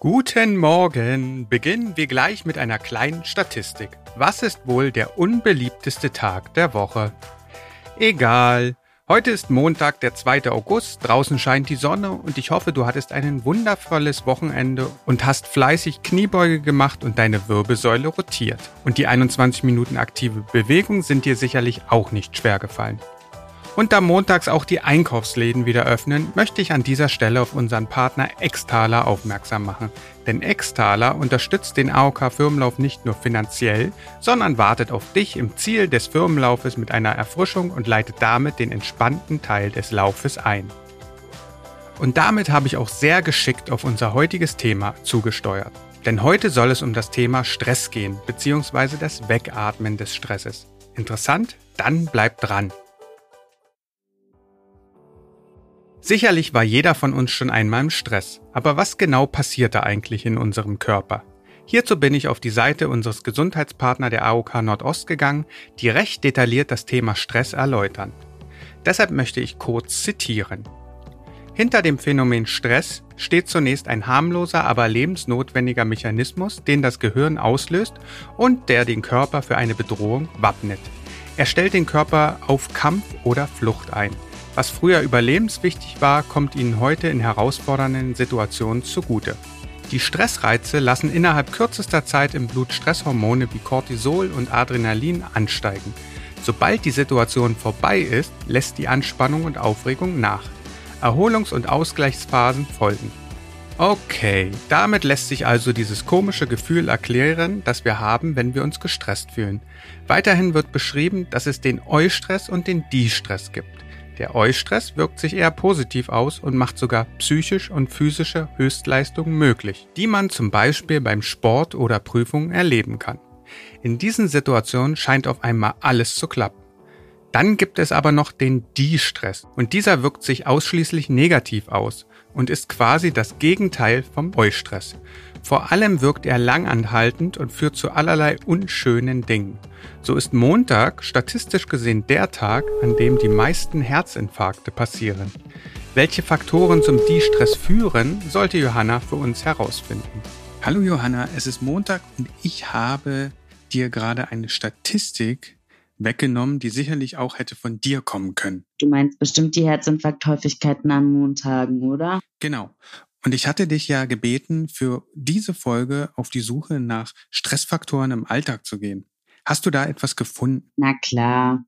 Guten Morgen! Beginnen wir gleich mit einer kleinen Statistik. Was ist wohl der unbeliebteste Tag der Woche? Egal. Heute ist Montag, der 2. August, draußen scheint die Sonne und ich hoffe, du hattest ein wundervolles Wochenende und hast fleißig Kniebeuge gemacht und deine Wirbelsäule rotiert. Und die 21 Minuten aktive Bewegung sind dir sicherlich auch nicht schwer gefallen. Und da montags auch die Einkaufsläden wieder öffnen, möchte ich an dieser Stelle auf unseren Partner Extaler aufmerksam machen. Denn Extaler unterstützt den AOK Firmenlauf nicht nur finanziell, sondern wartet auf dich im Ziel des Firmenlaufes mit einer Erfrischung und leitet damit den entspannten Teil des Laufes ein. Und damit habe ich auch sehr geschickt auf unser heutiges Thema zugesteuert. Denn heute soll es um das Thema Stress gehen, beziehungsweise das Wegatmen des Stresses. Interessant? Dann bleibt dran. Sicherlich war jeder von uns schon einmal im Stress, aber was genau passierte eigentlich in unserem Körper? Hierzu bin ich auf die Seite unseres Gesundheitspartner der AOK Nordost gegangen, die recht detailliert das Thema Stress erläutern. Deshalb möchte ich kurz zitieren. Hinter dem Phänomen Stress steht zunächst ein harmloser, aber lebensnotwendiger Mechanismus, den das Gehirn auslöst und der den Körper für eine Bedrohung wappnet. Er stellt den Körper auf Kampf oder Flucht ein. Was früher überlebenswichtig war, kommt ihnen heute in herausfordernden Situationen zugute. Die Stressreize lassen innerhalb kürzester Zeit im Blut Stresshormone wie Cortisol und Adrenalin ansteigen. Sobald die Situation vorbei ist, lässt die Anspannung und Aufregung nach. Erholungs- und Ausgleichsphasen folgen. Okay, damit lässt sich also dieses komische Gefühl erklären, das wir haben, wenn wir uns gestresst fühlen. Weiterhin wird beschrieben, dass es den Eustress und den Distress gibt. Der Eustress wirkt sich eher positiv aus und macht sogar psychisch und physische Höchstleistungen möglich, die man zum Beispiel beim Sport oder Prüfungen erleben kann. In diesen Situationen scheint auf einmal alles zu klappen. Dann gibt es aber noch den Die-Stress und dieser wirkt sich ausschließlich negativ aus und ist quasi das Gegenteil vom Eustress. Vor allem wirkt er langanhaltend und führt zu allerlei unschönen Dingen. So ist Montag statistisch gesehen der Tag, an dem die meisten Herzinfarkte passieren. Welche Faktoren zum Die-Stress führen, sollte Johanna für uns herausfinden. Hallo Johanna, es ist Montag und ich habe dir gerade eine Statistik weggenommen, die sicherlich auch hätte von dir kommen können. Du meinst bestimmt die Herzinfarkthäufigkeiten an Montagen, oder? Genau. Und ich hatte dich ja gebeten, für diese Folge auf die Suche nach Stressfaktoren im Alltag zu gehen. Hast du da etwas gefunden? Na klar.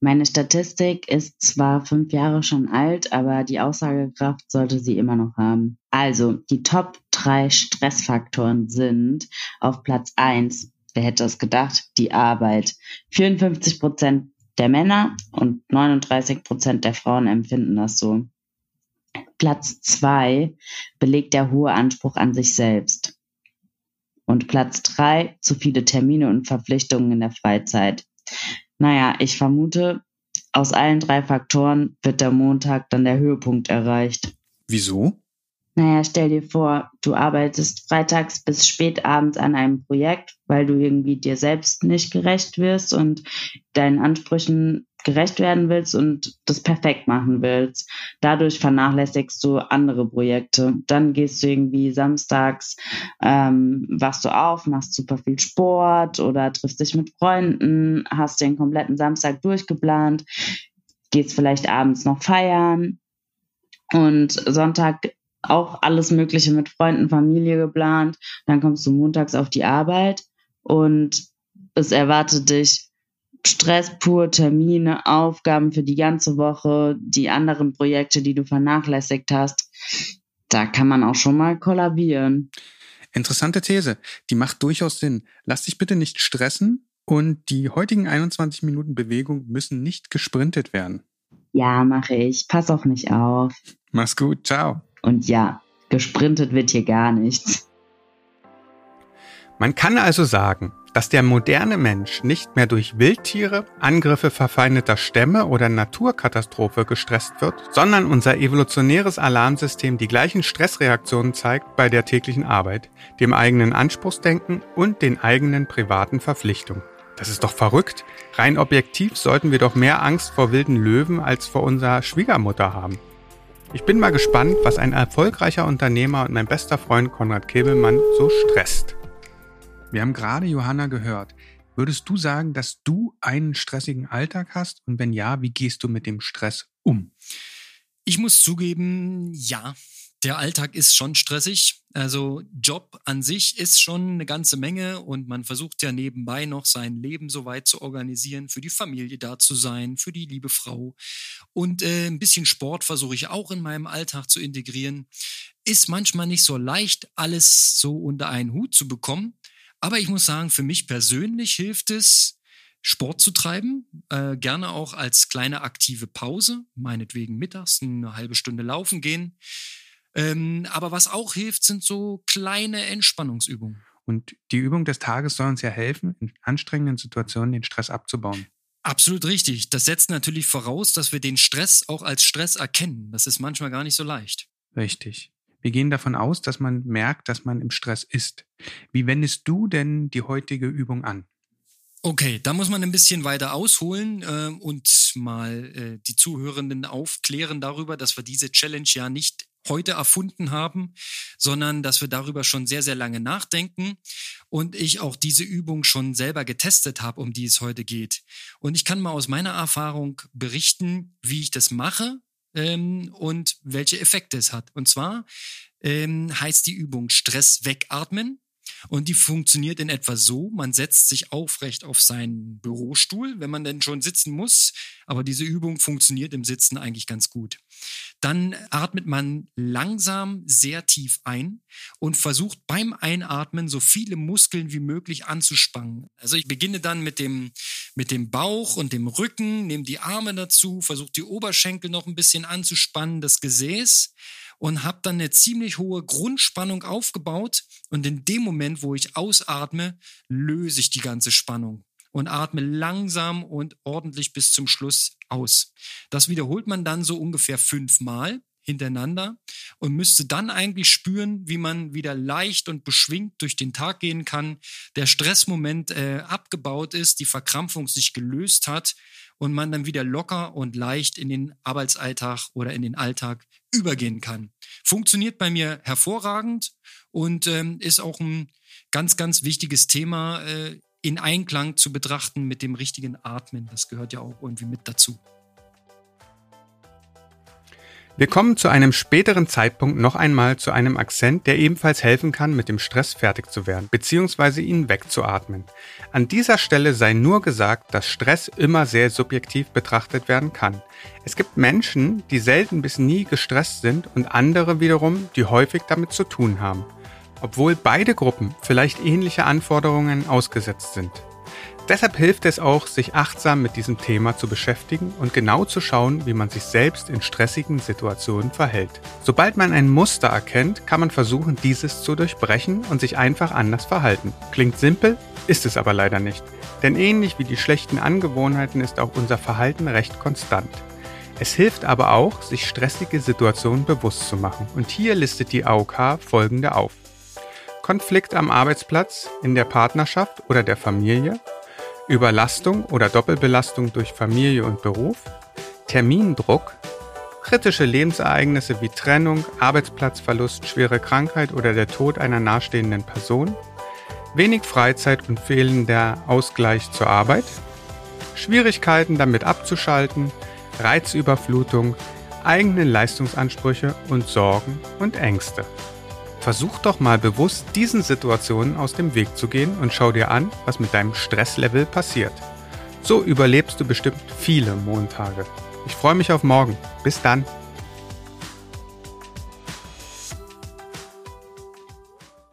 Meine Statistik ist zwar fünf Jahre schon alt, aber die Aussagekraft sollte sie immer noch haben. Also, die Top drei Stressfaktoren sind auf Platz eins wer hätte es gedacht, die Arbeit. 54 Prozent der Männer und 39 Prozent der Frauen empfinden das so. Platz zwei belegt der hohe Anspruch an sich selbst. Und Platz drei zu viele Termine und Verpflichtungen in der Freizeit. Naja, ich vermute, aus allen drei Faktoren wird der Montag dann der Höhepunkt erreicht. Wieso? Naja, stell dir vor, du arbeitest freitags bis spät abends an einem Projekt, weil du irgendwie dir selbst nicht gerecht wirst und deinen Ansprüchen gerecht werden willst und das perfekt machen willst. Dadurch vernachlässigst du andere Projekte. Dann gehst du irgendwie samstags, ähm, wachst du auf, machst super viel Sport oder triffst dich mit Freunden, hast den kompletten Samstag durchgeplant, gehst vielleicht abends noch feiern und Sonntag auch alles Mögliche mit Freunden, Familie geplant. Dann kommst du montags auf die Arbeit und es erwartet dich Stress pur, Termine, Aufgaben für die ganze Woche, die anderen Projekte, die du vernachlässigt hast. Da kann man auch schon mal kollabieren. Interessante These. Die macht durchaus Sinn. Lass dich bitte nicht stressen und die heutigen 21 Minuten Bewegung müssen nicht gesprintet werden. Ja, mache ich. Pass auf mich auf. Mach's gut. Ciao. Und ja, gesprintet wird hier gar nichts. Man kann also sagen, dass der moderne Mensch nicht mehr durch Wildtiere, Angriffe verfeindeter Stämme oder Naturkatastrophe gestresst wird, sondern unser evolutionäres Alarmsystem die gleichen Stressreaktionen zeigt bei der täglichen Arbeit, dem eigenen Anspruchsdenken und den eigenen privaten Verpflichtungen. Das ist doch verrückt. Rein objektiv sollten wir doch mehr Angst vor wilden Löwen als vor unserer Schwiegermutter haben. Ich bin mal gespannt, was ein erfolgreicher Unternehmer und mein bester Freund Konrad Kebelmann so stresst. Wir haben gerade Johanna gehört. Würdest du sagen, dass du einen stressigen Alltag hast? Und wenn ja, wie gehst du mit dem Stress um? Ich muss zugeben, ja, der Alltag ist schon stressig. Also Job an sich ist schon eine ganze Menge und man versucht ja nebenbei noch sein Leben so weit zu organisieren, für die Familie da zu sein, für die liebe Frau. Und äh, ein bisschen Sport versuche ich auch in meinem Alltag zu integrieren. Ist manchmal nicht so leicht, alles so unter einen Hut zu bekommen. Aber ich muss sagen, für mich persönlich hilft es, Sport zu treiben, äh, gerne auch als kleine aktive Pause, meinetwegen mittags eine halbe Stunde laufen gehen. Ähm, aber was auch hilft, sind so kleine Entspannungsübungen. Und die Übung des Tages soll uns ja helfen, in anstrengenden Situationen den Stress abzubauen. Absolut richtig. Das setzt natürlich voraus, dass wir den Stress auch als Stress erkennen. Das ist manchmal gar nicht so leicht. Richtig. Wir gehen davon aus, dass man merkt, dass man im Stress ist. Wie wendest du denn die heutige Übung an? Okay, da muss man ein bisschen weiter ausholen äh, und mal äh, die Zuhörenden aufklären darüber, dass wir diese Challenge ja nicht heute erfunden haben, sondern dass wir darüber schon sehr, sehr lange nachdenken und ich auch diese Übung schon selber getestet habe, um die es heute geht. Und ich kann mal aus meiner Erfahrung berichten, wie ich das mache ähm, und welche Effekte es hat. Und zwar ähm, heißt die Übung Stress wegatmen. Und die funktioniert in etwa so, man setzt sich aufrecht auf seinen Bürostuhl, wenn man denn schon sitzen muss, aber diese Übung funktioniert im Sitzen eigentlich ganz gut. Dann atmet man langsam sehr tief ein und versucht beim Einatmen so viele Muskeln wie möglich anzuspannen. Also ich beginne dann mit dem, mit dem Bauch und dem Rücken, nehme die Arme dazu, versuche die Oberschenkel noch ein bisschen anzuspannen, das Gesäß und habe dann eine ziemlich hohe Grundspannung aufgebaut. Und in dem Moment, wo ich ausatme, löse ich die ganze Spannung und atme langsam und ordentlich bis zum Schluss aus. Das wiederholt man dann so ungefähr fünfmal hintereinander und müsste dann eigentlich spüren, wie man wieder leicht und beschwingt durch den Tag gehen kann, der Stressmoment äh, abgebaut ist, die Verkrampfung sich gelöst hat und man dann wieder locker und leicht in den Arbeitsalltag oder in den Alltag übergehen kann. Funktioniert bei mir hervorragend und ähm, ist auch ein ganz, ganz wichtiges Thema äh, in Einklang zu betrachten mit dem richtigen Atmen. Das gehört ja auch irgendwie mit dazu. Wir kommen zu einem späteren Zeitpunkt noch einmal zu einem Akzent, der ebenfalls helfen kann, mit dem Stress fertig zu werden, beziehungsweise ihn wegzuatmen. An dieser Stelle sei nur gesagt, dass Stress immer sehr subjektiv betrachtet werden kann. Es gibt Menschen, die selten bis nie gestresst sind und andere wiederum, die häufig damit zu tun haben. Obwohl beide Gruppen vielleicht ähnliche Anforderungen ausgesetzt sind. Deshalb hilft es auch, sich achtsam mit diesem Thema zu beschäftigen und genau zu schauen, wie man sich selbst in stressigen Situationen verhält. Sobald man ein Muster erkennt, kann man versuchen, dieses zu durchbrechen und sich einfach anders verhalten. Klingt simpel, ist es aber leider nicht. Denn ähnlich wie die schlechten Angewohnheiten ist auch unser Verhalten recht konstant. Es hilft aber auch, sich stressige Situationen bewusst zu machen. Und hier listet die AOK folgende auf. Konflikt am Arbeitsplatz, in der Partnerschaft oder der Familie, Überlastung oder Doppelbelastung durch Familie und Beruf, Termindruck, kritische Lebensereignisse wie Trennung, Arbeitsplatzverlust, schwere Krankheit oder der Tod einer nahestehenden Person, wenig Freizeit und fehlender Ausgleich zur Arbeit, Schwierigkeiten damit abzuschalten, Reizüberflutung, eigene Leistungsansprüche und Sorgen und Ängste. Versuch doch mal bewusst diesen Situationen aus dem Weg zu gehen und schau dir an, was mit deinem Stresslevel passiert. So überlebst du bestimmt viele Montage. Ich freue mich auf morgen. Bis dann.